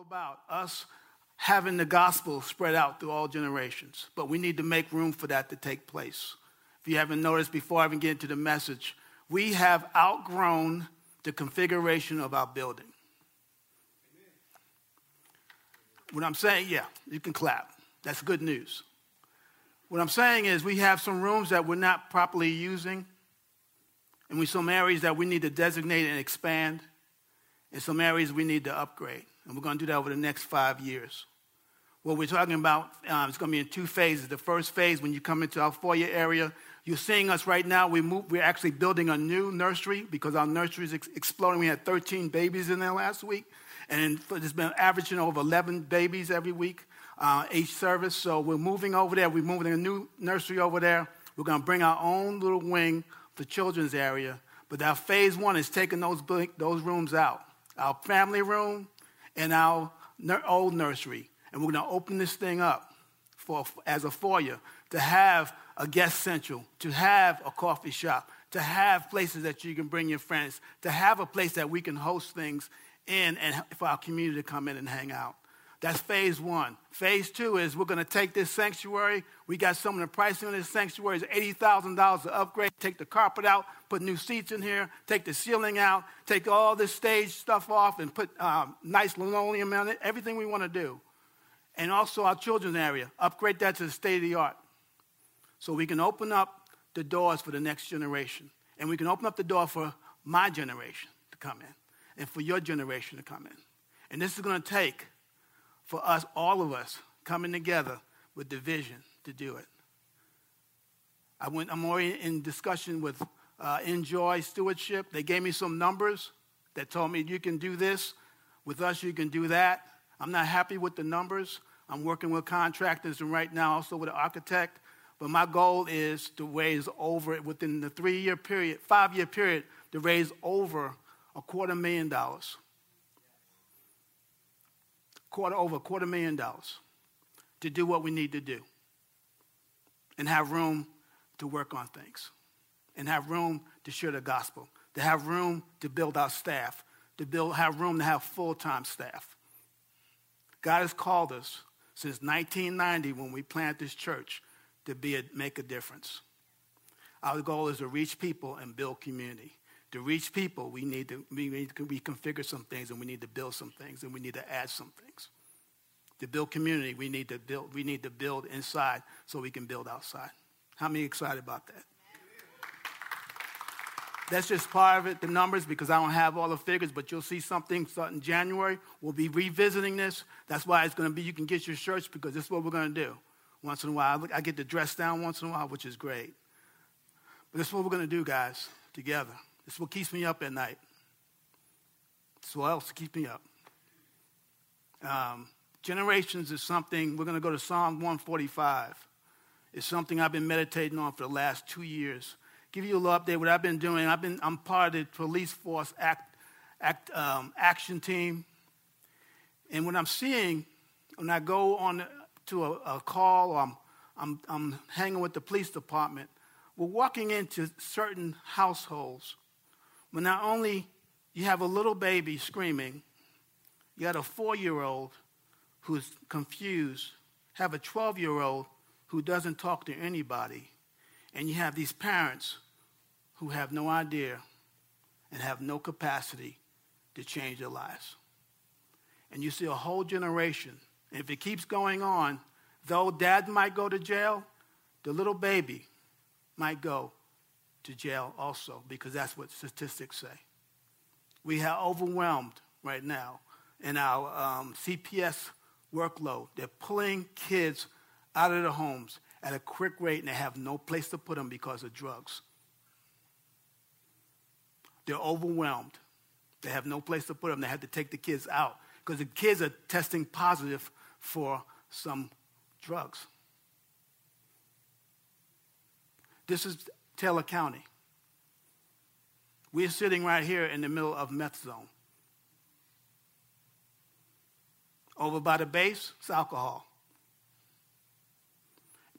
about us having the gospel spread out through all generations. But we need to make room for that to take place. If you haven't noticed before I even get into the message, we have outgrown the configuration of our building. What I'm saying, yeah, you can clap. That's good news. What I'm saying is we have some rooms that we're not properly using, and we some areas that we need to designate and expand, and some areas we need to upgrade. And we're going to do that over the next five years. What we're talking about um, is going to be in two phases. The first phase, when you come into our foyer area, you're seeing us right now. We move, we're actually building a new nursery because our nursery is ex- exploding. We had 13 babies in there last week, and it's been averaging over 11 babies every week uh, each service. So we're moving over there. We're moving a new nursery over there. We're going to bring our own little wing, the children's area. But our phase one is taking those, those rooms out our family room and our old nursery and we're going to open this thing up for, as a foyer to have a guest central, to have a coffee shop, to have places that you can bring your friends, to have a place that we can host things in and for our community to come in and hang out. That's phase one. Phase two is we're going to take this sanctuary. We got some of the pricing on this sanctuary is $80,000 to upgrade. Take the carpet out, put new seats in here, take the ceiling out, take all this stage stuff off, and put um, nice linoleum on it. Everything we want to do and also our children's area. Upgrade that to the state of the art so we can open up the doors for the next generation. And we can open up the door for my generation to come in and for your generation to come in. And this is going to take for us, all of us, coming together with the vision to do it. I went, I'm already in discussion with uh, INJOY Stewardship. They gave me some numbers that told me you can do this. With us, you can do that. I'm not happy with the numbers, I'm working with contractors and right now also with an architect. But my goal is to raise over, within the three year period, five year period, to raise over a quarter million dollars. Quarter over a quarter million dollars to do what we need to do and have room to work on things and have room to share the gospel, to have room to build our staff, to build, have room to have full time staff. God has called us since 1990 when we planted this church to be a, make a difference. Our goal is to reach people and build community. To reach people, we need to we need to reconfigure some things and we need to build some things and we need to add some things. To build community, we need to build we need to build inside so we can build outside. How many excited about that? That's just part of it, the numbers, because I don't have all the figures, but you'll see something starting January. We'll be revisiting this. That's why it's going to be, you can get your shirts because this is what we're going to do. Once in a while, I get to dress down once in a while, which is great. But this is what we're going to do, guys, together. Is what keeps me up at night. Is what else keeps me up. Um, generations is something, we're going to go to Psalm 145. It's something I've been meditating on for the last two years give you a little update what I've been doing. I've been, I'm part of the police force act, act, um, action team. And what I'm seeing when I go on to a, a call or I'm, I'm, I'm hanging with the police department, we're walking into certain households where not only you have a little baby screaming, you got a four year old who's confused, have a 12 year old who doesn't talk to anybody, and you have these parents who have no idea and have no capacity to change their lives. And you see a whole generation. If it keeps going on, though dad might go to jail, the little baby might go to jail also, because that's what statistics say. We are overwhelmed right now in our um, CPS workload. They're pulling kids out of their homes at a quick rate and they have no place to put them because of drugs. They're overwhelmed. They have no place to put them. They have to take the kids out because the kids are testing positive for some drugs. This is Taylor County. We're sitting right here in the middle of meth zone. Over by the base, it's alcohol.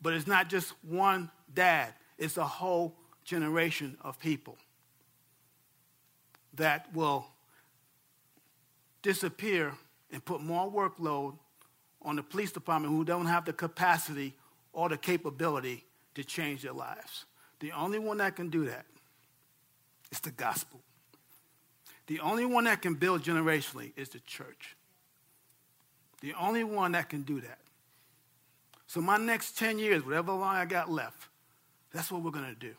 But it's not just one dad, it's a whole generation of people that will disappear and put more workload on the police department who don't have the capacity or the capability to change their lives. The only one that can do that is the gospel. The only one that can build generationally is the church. The only one that can do that. So, my next 10 years, whatever long I got left, that's what we're going to do.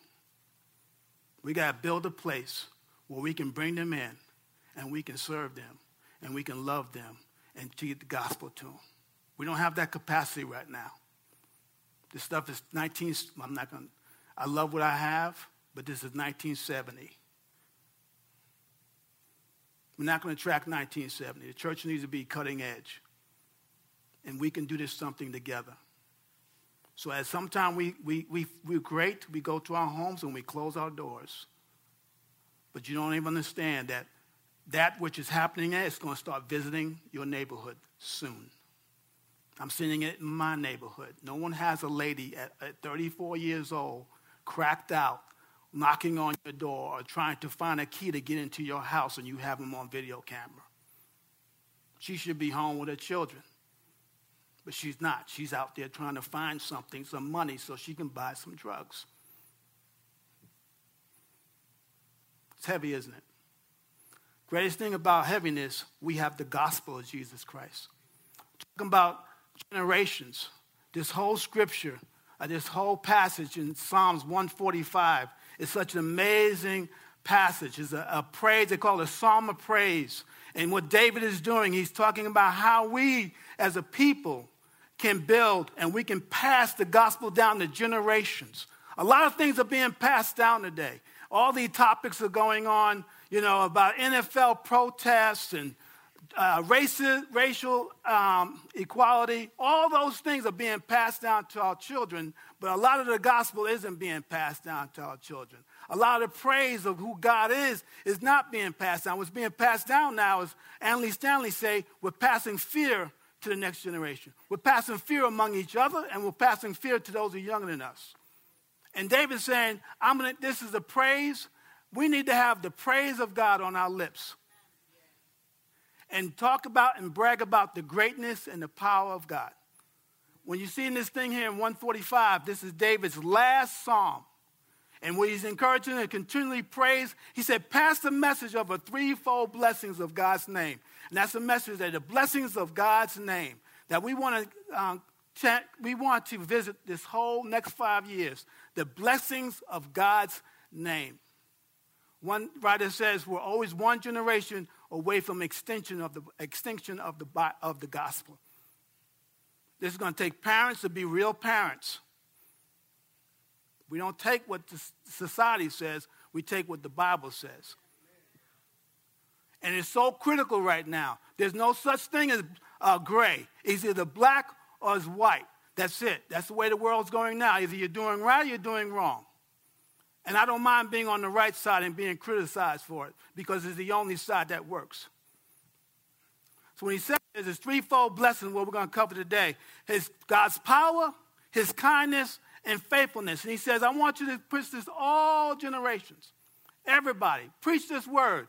We got to build a place where we can bring them in and we can serve them and we can love them and teach the gospel to them. We don't have that capacity right now. This stuff is 19, I'm not going to, I love what I have, but this is 1970. We're not going to track 1970. The church needs to be cutting edge. And we can do this something together. So as sometimes we, we, we, we're great, we go to our homes and we close our doors. But you don't even understand that that which is happening there is going to start visiting your neighborhood soon. I'm seeing it in my neighborhood. No one has a lady at, at 34 years old, cracked out, knocking on your door or trying to find a key to get into your house and you have them on video camera. She should be home with her children. But she's not. She's out there trying to find something, some money, so she can buy some drugs. It's heavy, isn't it? Greatest thing about heaviness, we have the gospel of Jesus Christ. Talking about generations, this whole scripture, Uh, this whole passage in Psalms 145 is such an amazing passage. It's a, a praise, they call it a psalm of praise. And what David is doing, he's talking about how we as a people can build and we can pass the gospel down to generations. A lot of things are being passed down today. All these topics are going on, you know, about NFL protests and uh, racial, racial um, equality, all those things are being passed down to our children, but a lot of the gospel isn't being passed down to our children. A lot of the praise of who God is is not being passed down. What's being passed down now is, Andy Stanley say, we're passing fear to the next generation. We're passing fear among each other, and we're passing fear to those who are younger than us. And David's saying, I'm gonna, this is the praise. We need to have the praise of God on our lips and talk about and brag about the greatness and the power of God. When you see in this thing here in 145, this is David's last psalm. And when he's encouraging and continually praise, he said, pass the message of a threefold blessings of God's name. And that's the message that the blessings of God's name, that we want to um, check, we want to visit this whole next five years, the blessings of God's name. One writer says we're always one generation away from extinction of the extinction of the of the gospel. This is going to take parents to be real parents. We don't take what society says, we take what the Bible says. And it's so critical right now. There's no such thing as uh, gray. It's either black or it's white. That's it. That's the way the world's going now. Either you're doing right or you're doing wrong. And I don't mind being on the right side and being criticized for it because it's the only side that works. So when he says there's this threefold blessing, what we're going to cover today, is God's power, his kindness, and faithfulness. And he says, I want you to preach this all generations. Everybody, preach this word.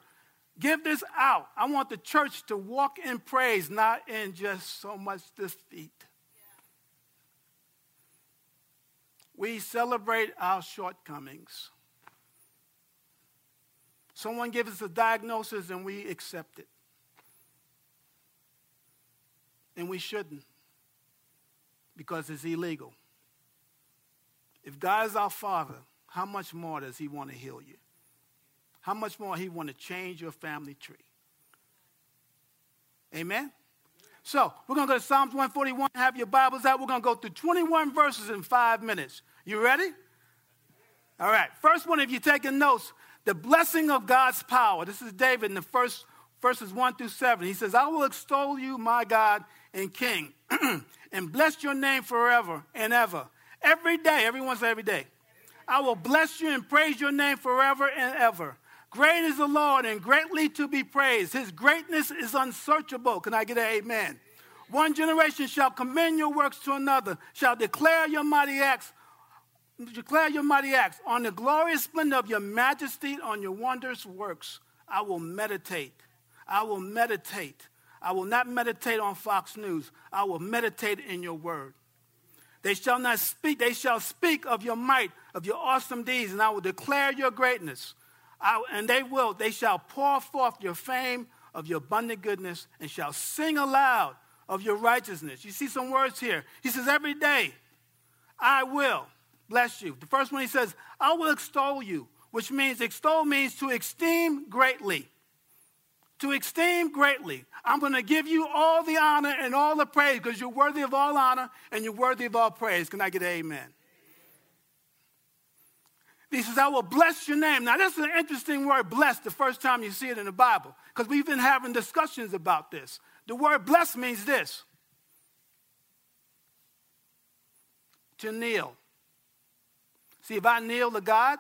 Give this out. I want the church to walk in praise, not in just so much defeat. We celebrate our shortcomings. Someone gives us a diagnosis and we accept it. And we shouldn't because it's illegal. If God is our Father, how much more does He want to heal you? How much more He want to change your family tree? Amen? So we're going to go to Psalms 141. Have your Bibles out. We're going to go through 21 verses in five minutes. You ready? All right. First one, if you're taking notes, the blessing of God's power. This is David in the first verses 1 through 7. He says, I will extol you, my God and King, and bless your name forever and ever. Every day, everyone say every day. I will bless you and praise your name forever and ever. Great is the Lord and greatly to be praised. His greatness is unsearchable. Can I get an amen? One generation shall commend your works to another, shall declare your mighty acts, declare your mighty acts on the glorious splendor of your majesty, on your wondrous works. I will meditate. I will meditate. I will not meditate on Fox News. I will meditate in your word. They shall not speak, they shall speak of your might, of your awesome deeds, and I will declare your greatness. I, and they will, they shall pour forth your fame of your abundant goodness and shall sing aloud of your righteousness. You see some words here. He says, Every day I will bless you. The first one he says, I will extol you, which means extol means to esteem greatly to esteem greatly. I'm going to give you all the honor and all the praise because you're worthy of all honor and you're worthy of all praise. Can I get an amen? He says, I will bless your name. Now, this is an interesting word, bless, the first time you see it in the Bible, because we've been having discussions about this. The word bless means this to kneel. See, if I kneel to God,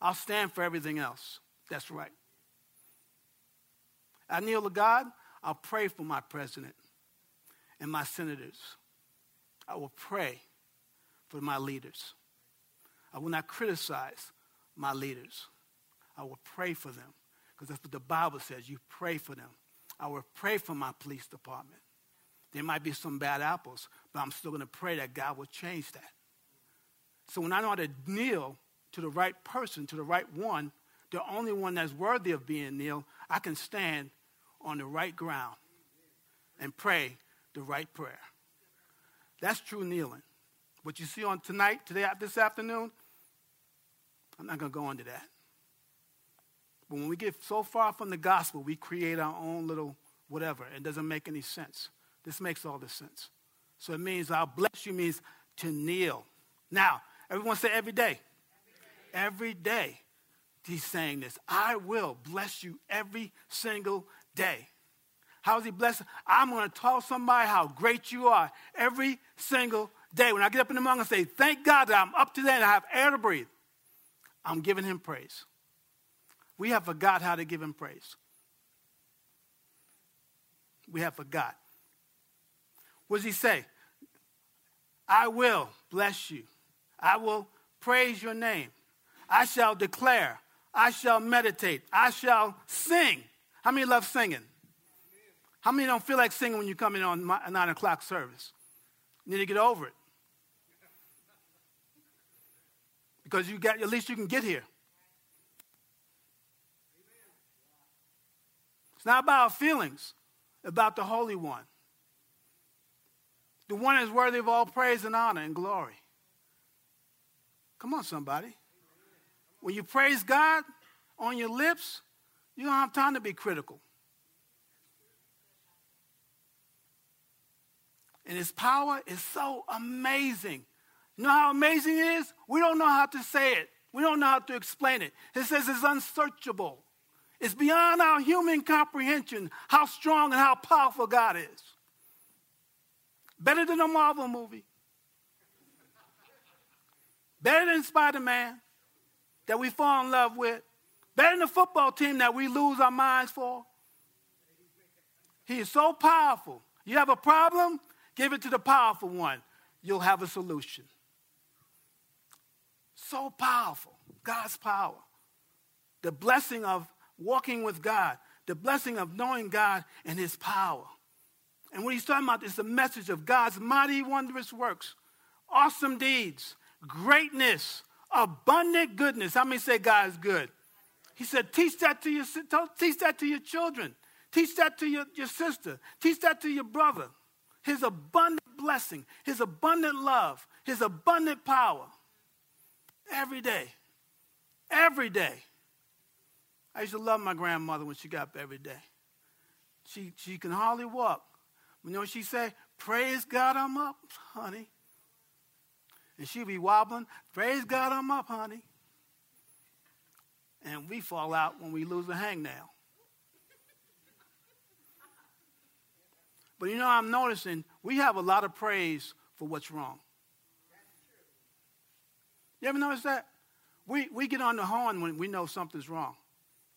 I'll stand for everything else. That's right. I kneel to God, I'll pray for my president and my senators. I will pray for my leaders. I will not criticize my leaders. I will pray for them because that's what the Bible says. You pray for them. I will pray for my police department. There might be some bad apples, but I'm still going to pray that God will change that. So when I know how to kneel to the right person, to the right one, the only one that's worthy of being kneel, I can stand on the right ground and pray the right prayer. That's true kneeling. What you see on tonight, today, this afternoon, I'm not going to go into that. But when we get so far from the gospel, we create our own little whatever. It doesn't make any sense. This makes all the sense. So it means I'll bless you means to kneel. Now, everyone say every day. Every day. Every day. He's saying this. I will bless you every single day. How is he blessed? I'm going to tell somebody how great you are every single day. When I get up in the morning and say, Thank God that I'm up to date and I have air to breathe, I'm giving him praise. We have forgot how to give him praise. We have forgot. What does he say? I will bless you. I will praise your name. I shall declare. I shall meditate. I shall sing how many love singing? How many don't feel like singing when you come in on my, 9 o'clock service? You need to get over it. Because you got, at least you can get here. It's not about our feelings, about the Holy One. The one is worthy of all praise and honor and glory. Come on, somebody. When you praise God on your lips, you don't have time to be critical. And his power is so amazing. You know how amazing it is? We don't know how to say it. We don't know how to explain it. It says it's unsearchable. It's beyond our human comprehension how strong and how powerful God is. Better than a Marvel movie. Better than Spider Man that we fall in love with. Better than the football team that we lose our minds for. He is so powerful. You have a problem? Give it to the powerful one. You'll have a solution. So powerful. God's power. The blessing of walking with God, the blessing of knowing God and His power. And what he's talking about is the message of God's mighty, wondrous works, awesome deeds, greatness, abundant goodness. How many say God is good? He said, teach that to your, teach that to your children. Teach that to your, your sister. Teach that to your brother. His abundant blessing, his abundant love, his abundant power. Every day. Every day. I used to love my grandmother when she got up every day. She, she can hardly walk. You know she say? Praise God, I'm up, honey. And she'd be wobbling. Praise God, I'm up, honey and we fall out when we lose a hangnail. But you know, I'm noticing we have a lot of praise for what's wrong. You ever notice that? We, we get on the horn when we know something's wrong.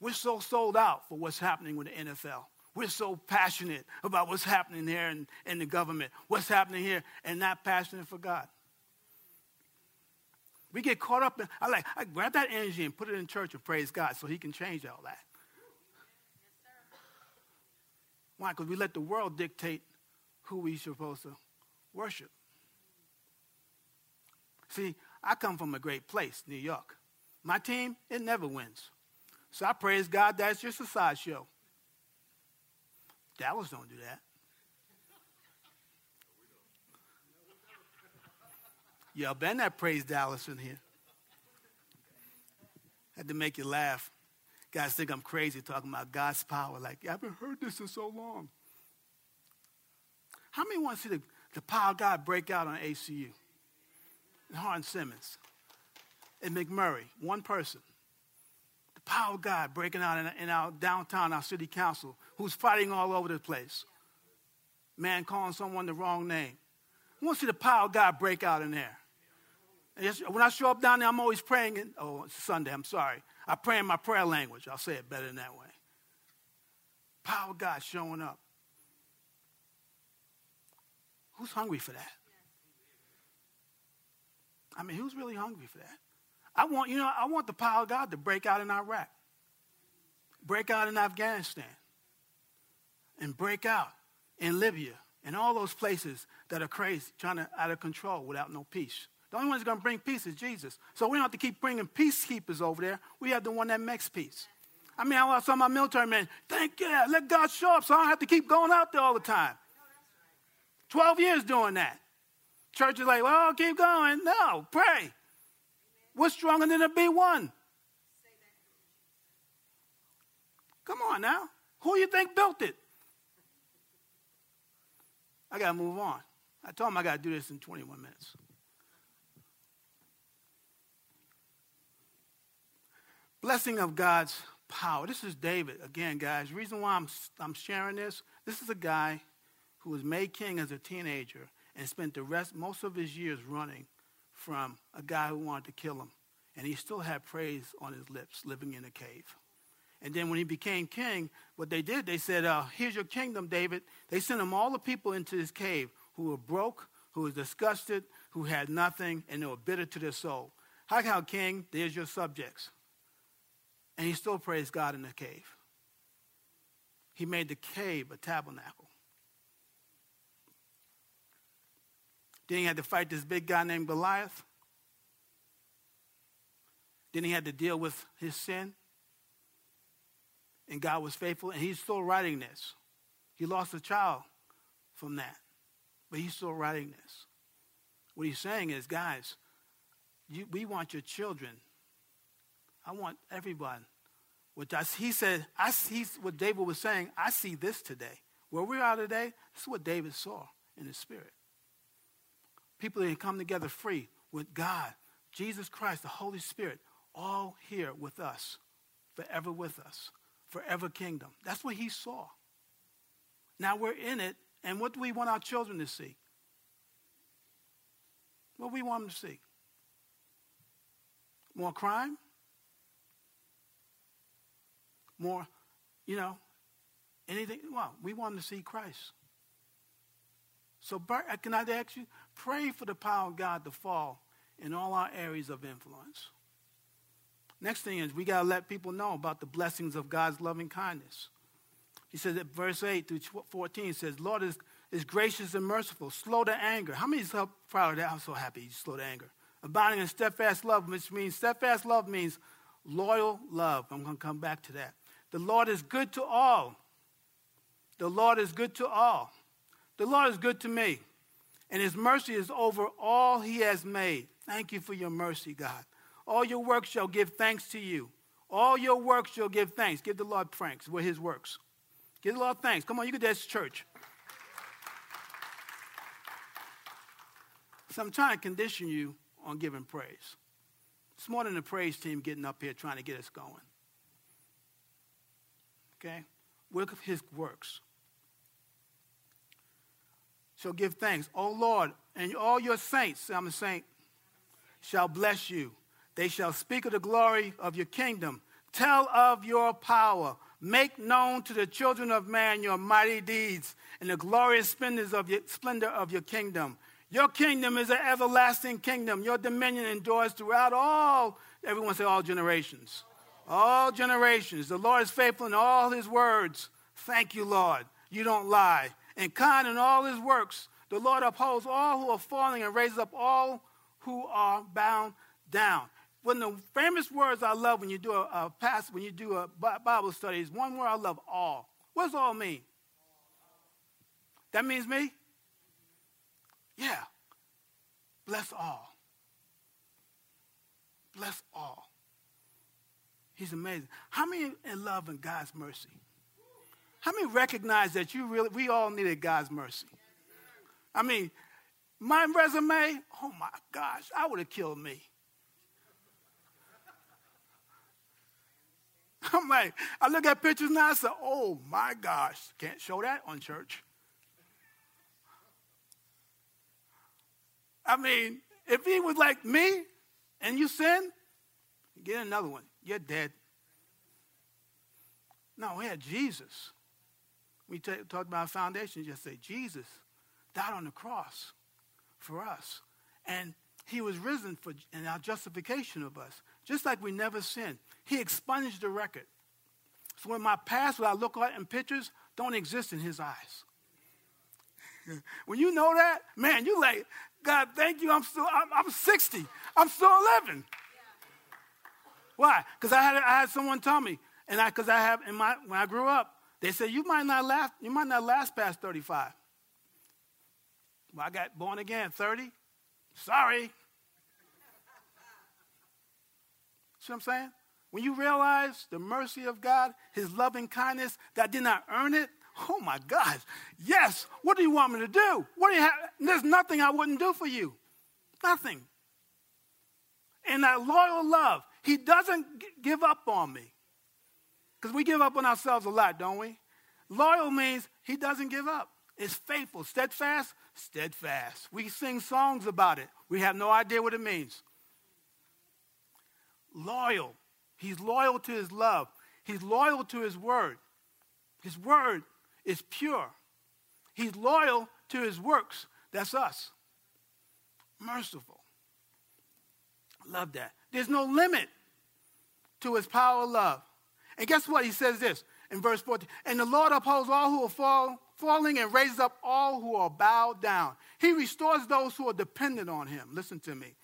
We're so sold out for what's happening with the NFL. We're so passionate about what's happening here in, in the government, what's happening here, and not passionate for God. We get caught up in, I like, I grab that energy and put it in church and praise God so he can change all that. Why? Because we let the world dictate who we're supposed to worship. See, I come from a great place, New York. My team, it never wins. So I praise God that's just a sideshow. Dallas don't do that. Y'all better not praise Dallas in here. Had to make you laugh. Guys think I'm crazy talking about God's power. Like, I haven't heard this in so long. How many want to see the, the power of God break out on ACU? And Hardin Simmons. And McMurry, one person. The power of God breaking out in, in our downtown, our city council, who's fighting all over the place. Man calling someone the wrong name. I want to see the power of God break out in there. When I show up down there, I'm always praying. In, oh, it's Sunday, I'm sorry. I pray in my prayer language. I'll say it better than that way. Power of God showing up. Who's hungry for that? I mean, who's really hungry for that? I want, you know, I want the power of God to break out in Iraq, break out in Afghanistan, and break out in Libya and all those places that are crazy, trying to out of control without no peace. The only one that's going to bring peace is Jesus. So we don't have to keep bringing peacekeepers over there. We have the one that makes peace. I mean, I saw my military men, thank you, let God show up so I don't have to keep going out there all the time. 12 years doing that. Church is like, well, keep going. No, pray. What's stronger than a B1? Come on now. Who you think built it? I got to move on. I told him I got to do this in 21 minutes. Blessing of God's power. This is David. Again, guys, reason why I'm, I'm sharing this, this is a guy who was made king as a teenager and spent the rest, most of his years running from a guy who wanted to kill him. And he still had praise on his lips, living in a cave. And then when he became king, what they did, they said, uh, Here's your kingdom, David. They sent him all the people into his cave who were broke, who were disgusted, who had nothing, and they were bitter to their soul. How, how king, there's your subjects. And he still praised God in the cave. He made the cave a tabernacle. Then he had to fight this big guy named Goliath. Then he had to deal with his sin. And God was faithful, and he's still writing this. He lost a child from that, but he's still writing this. What he's saying is, guys, you, we want your children I want everyone. Which I, he said, I see what David was saying. I see this today. Where we are today, this is what David saw in his spirit. People that come together free with God, Jesus Christ, the Holy Spirit, all here with us, forever with us, forever kingdom. That's what he saw. Now we're in it, and what do we want our children to see? What we want them to see? More crime? more, you know, anything. Well, we want them to see Christ. So, can I ask you, pray for the power of God to fall in all our areas of influence. Next thing is, we got to let people know about the blessings of God's loving kindness. He says at verse 8 through 14, says, Lord is, is gracious and merciful, slow to anger. How many is so proud of that? I'm so happy he's slow to anger. Abounding in steadfast love, which means steadfast love means loyal love. I'm going to come back to that. The Lord is good to all. The Lord is good to all. The Lord is good to me. And his mercy is over all he has made. Thank you for your mercy, God. All your works shall give thanks to you. All your works shall give thanks. Give the Lord thanks. We're his works. Give the Lord thanks. Come on, you can dance church. So I'm trying to condition you on giving praise. It's more than the praise team getting up here trying to get us going okay? Work of his works. So give thanks. O Lord, and all your saints, I'm a saint, shall bless you. They shall speak of the glory of your kingdom. Tell of your power. Make known to the children of man your mighty deeds and the glorious splendors of your, splendor of your kingdom. Your kingdom is an everlasting kingdom. Your dominion endures throughout all, everyone say all generations all generations. The Lord is faithful in all his words. Thank you, Lord. you don't lie. And kind in all his works, the Lord upholds all who are falling and raises up all who are bound down. One of the famous words I love when you do a, a pass, when you do a Bible study is one word I love, all. What does all mean? That means me? Yeah. Bless all. Bless all. He's amazing. How many in love in God's mercy? How many recognize that you really, we all needed God's mercy? I mean, my resume, oh my gosh, I would have killed me. I'm like, I look at pictures now, I say, oh my gosh, can't show that on church. I mean, if he was like me and you sin, get another one. You're dead. No, we had Jesus. We t- talked about foundation, just say Jesus died on the cross for us. And he was risen for in our justification of us. Just like we never sinned. He expunged the record. So when my past, what I look at in pictures, don't exist in his eyes. when you know that, man, you like, God, thank you. I'm still, I'm, I'm 60. I'm still 11. Why? Because I had, I had someone tell me, and I, because I have, in my, when I grew up, they said, you might not last, you might not last past 35. Well, I got born again, 30. Sorry. See what I'm saying? When you realize the mercy of God, his loving kindness, that did not earn it, oh my God, yes, what do you want me to do? What do you have? There's nothing I wouldn't do for you. Nothing. And that loyal love, he doesn't give up on me. Because we give up on ourselves a lot, don't we? Loyal means he doesn't give up. It's faithful. Steadfast, steadfast. We sing songs about it. We have no idea what it means. Loyal. He's loyal to his love. He's loyal to his word. His word is pure. He's loyal to his works. That's us. Merciful. Love that. There's no limit to his power of love. And guess what? He says this in verse 14. And the Lord upholds all who are fall, falling and raises up all who are bowed down. He restores those who are dependent on him. Listen to me.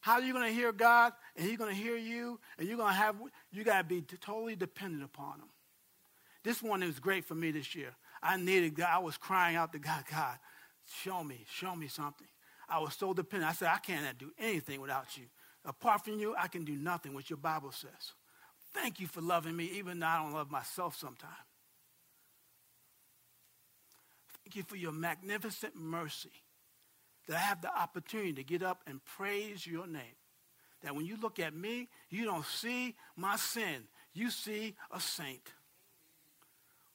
How are you going to hear God and he's going to hear you and you're going to have, you got to be totally dependent upon him. This one was great for me this year. I needed God. I was crying out to God, God, show me, show me something. I was so dependent. I said, I can't do anything without you. Apart from you, I can do nothing, which your Bible says. Thank you for loving me, even though I don't love myself sometimes. Thank you for your magnificent mercy that I have the opportunity to get up and praise your name. That when you look at me, you don't see my sin, you see a saint.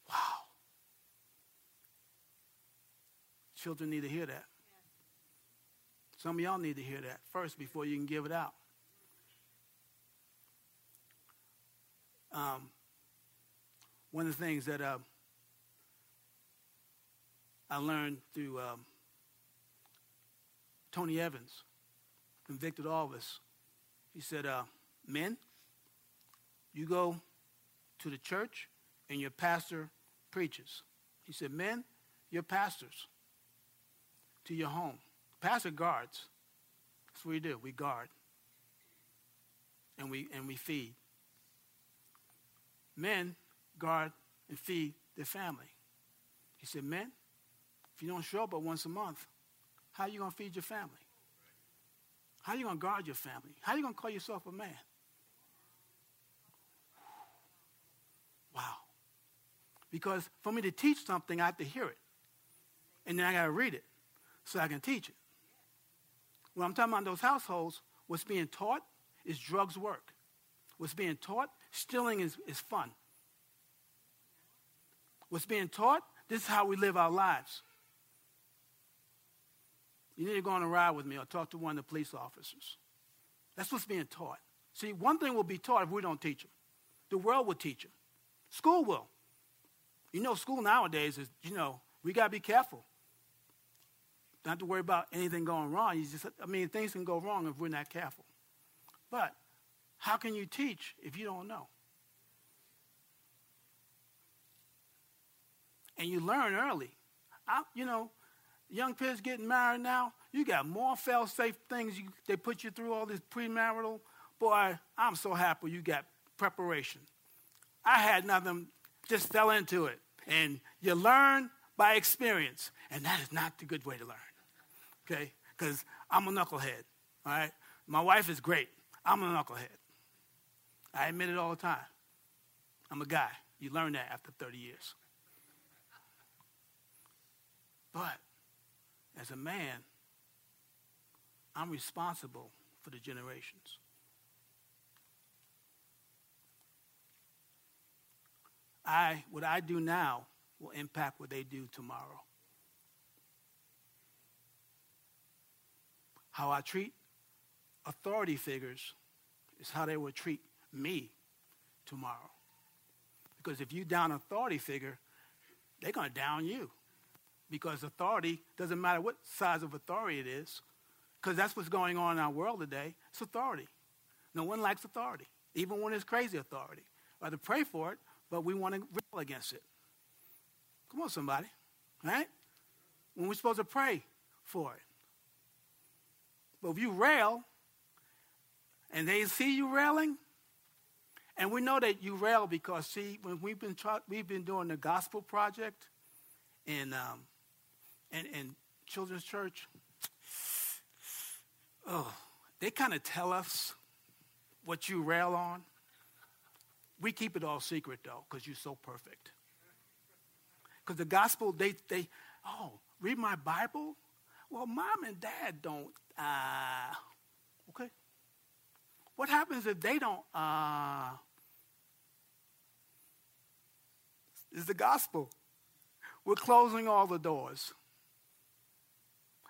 Wow. Children need to hear that. Some of y'all need to hear that first before you can give it out. Um, one of the things that uh, I learned through um, Tony Evans, convicted all of us. He said, uh, Men, you go to the church and your pastor preaches. He said, Men, you're pastors to your home. Pastor guards. That's what we do. We guard. And we and we feed men guard and feed their family. He said, Men, if you don't show up but once a month, how are you going to feed your family? How are you going to guard your family? How are you going to call yourself a man? Wow. Because for me to teach something, I have to hear it. And then I got to read it so I can teach it. When I'm talking about those households, what's being taught is drugs work. What's being taught Stealing is, is fun. What's being taught, this is how we live our lives. You need to go on a ride with me or talk to one of the police officers. That's what's being taught. See, one thing will be taught if we don't teach them. The world will teach them. School will. You know, school nowadays is, you know, we got to be careful. Not to worry about anything going wrong. You just, I mean, things can go wrong if we're not careful. But how can you teach if you don't know? and you learn early. I, you know, young kids getting married now, you got more fail-safe things you, they put you through all this premarital. Boy, I'm so happy you got preparation. I had nothing, just fell into it. And you learn by experience, and that is not the good way to learn. Okay? Because I'm a knucklehead. All right? My wife is great. I'm a knucklehead. I admit it all the time. I'm a guy. You learn that after 30 years. But as a man, I'm responsible for the generations. I, what I do now will impact what they do tomorrow. How I treat authority figures is how they will treat me tomorrow. Because if you down an authority figure, they're going to down you. Because authority doesn't matter what size of authority it is, because that's what's going on in our world today. It's authority. No one likes authority, even when it's crazy authority. We to pray for it, but we want to rail against it. Come on, somebody. Right? When we're supposed to pray for it. But if you rail, and they see you railing, and we know that you rail because, see, when we've been, we've been doing the gospel project in, um, in, in children's church, oh, they kind of tell us what you rail on. We keep it all secret, though, because you're so perfect. Because the gospel, they, they, oh, read my Bible? Well, mom and dad don't, uh, okay. What happens if they don't, uh, is the gospel. We're closing all the doors.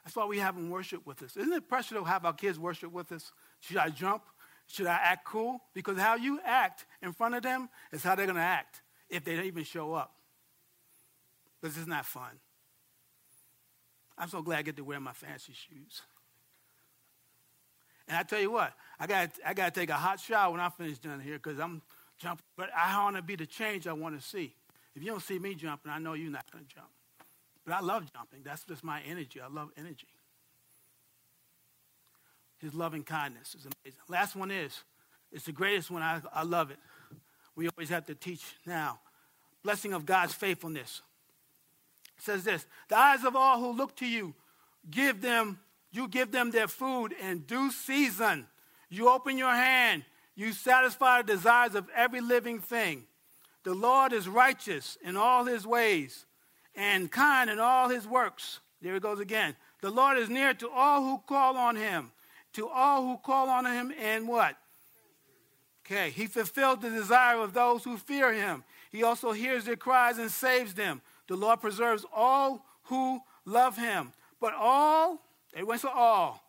That's why we haven't worship with us. Isn't it pressure to have our kids worship with us? Should I jump? Should I act cool? Because how you act in front of them is how they're going to act if they don't even show up. This is not fun. I'm so glad I get to wear my fancy shoes. And I tell you what, I got I got to take a hot shower when I finish down here because I'm jumping. But I want to be the change I want to see. If you don't see me jumping, I know you're not going to jump. But I love jumping. That's just my energy. I love energy. His loving kindness is amazing. Last one is, it's the greatest one. I, I love it. We always have to teach now. Blessing of God's faithfulness. It says this The eyes of all who look to you, give them, you give them their food in due season. You open your hand, you satisfy the desires of every living thing. The Lord is righteous in all his ways and kind in all his works. There it goes again. The Lord is near to all who call on him, to all who call on him and what? Okay, he fulfills the desire of those who fear him. He also hears their cries and saves them. The Lord preserves all who love him. But all, It everyone say all,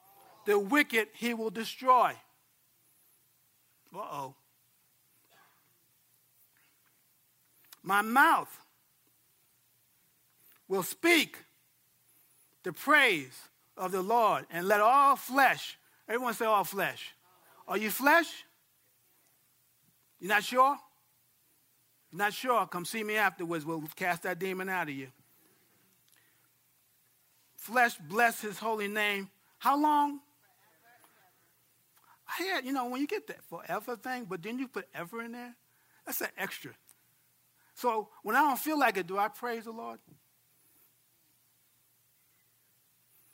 the wicked he will destroy. Uh oh. My mouth will speak the praise of the Lord and let all flesh, everyone say all flesh. Are you flesh? You're not sure? Not sure? Come see me afterwards. We'll cast that demon out of you. Flesh, bless his holy name. How long? I had, you know, when you get that forever thing, but then you put ever in there, that's an extra. So when I don't feel like it, do I praise the Lord?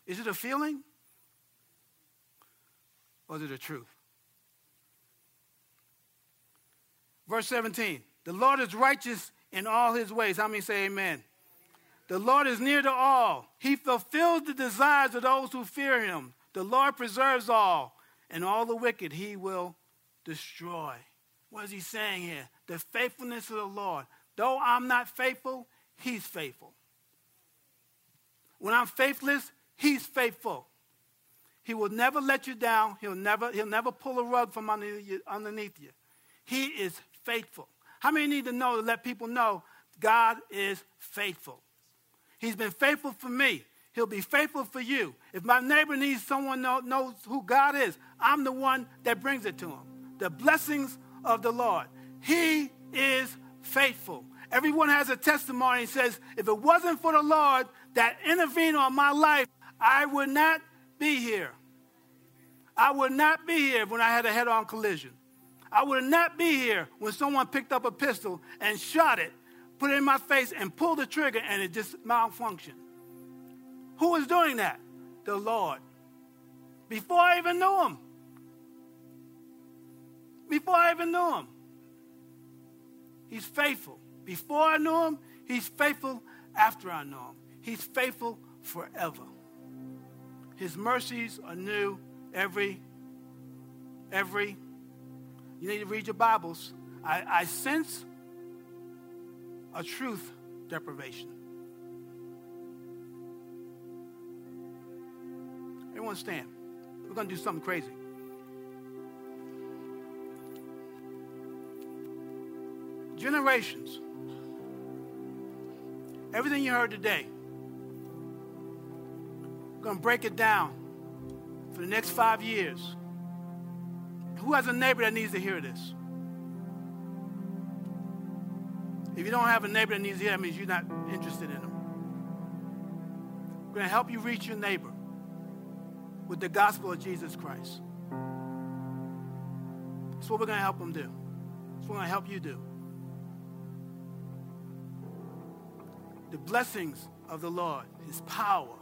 Is it a feeling? Or is it a truth? Verse 17 The Lord is righteous in all his ways. How many say amen? The Lord is near to all. He fulfills the desires of those who fear him. The Lord preserves all, and all the wicked he will destroy. What is he saying here? The faithfulness of the Lord. Though I'm not faithful, he's faithful. When I'm faithless, he's faithful. He will never let you down. He'll never, he'll never pull a rug from underneath you, underneath you. He is faithful. How many need to know to let people know God is faithful? He's been faithful for me. He'll be faithful for you. If my neighbor needs someone know, knows who God is, I'm the one that brings it to him. The blessings of the Lord. He is faithful. Everyone has a testimony and says, if it wasn't for the Lord that intervened on my life, I would not be here. I would not be here when I had a head on collision. I would not be here when someone picked up a pistol and shot it, put it in my face, and pulled the trigger and it just malfunctioned. Who was doing that? The Lord. Before I even knew him. Before I even knew him. He's faithful. Before I knew him, he's faithful after I know him. He's faithful forever. His mercies are new every, every. You need to read your Bibles. I, I sense a truth deprivation. Everyone stand. We're going to do something crazy. Generations. Everything you heard today, we're going to break it down for the next five years. Who has a neighbor that needs to hear this? If you don't have a neighbor that needs to hear, that means you're not interested in them. We're going to help you reach your neighbor with the gospel of Jesus Christ. That's what we're going to help them do. That's what we're going to help you do. The blessings of the Lord, His power,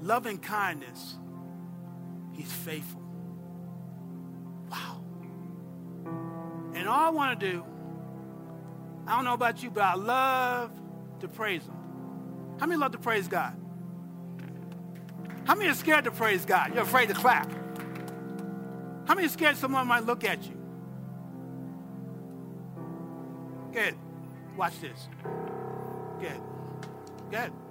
loving kindness, He's faithful. Wow. And all I want to do, I don't know about you, but I love to praise Him. How many love to praise God? How many are scared to praise God? You're afraid to clap. How many are scared someone might look at you? Good. Watch this. Good. Good.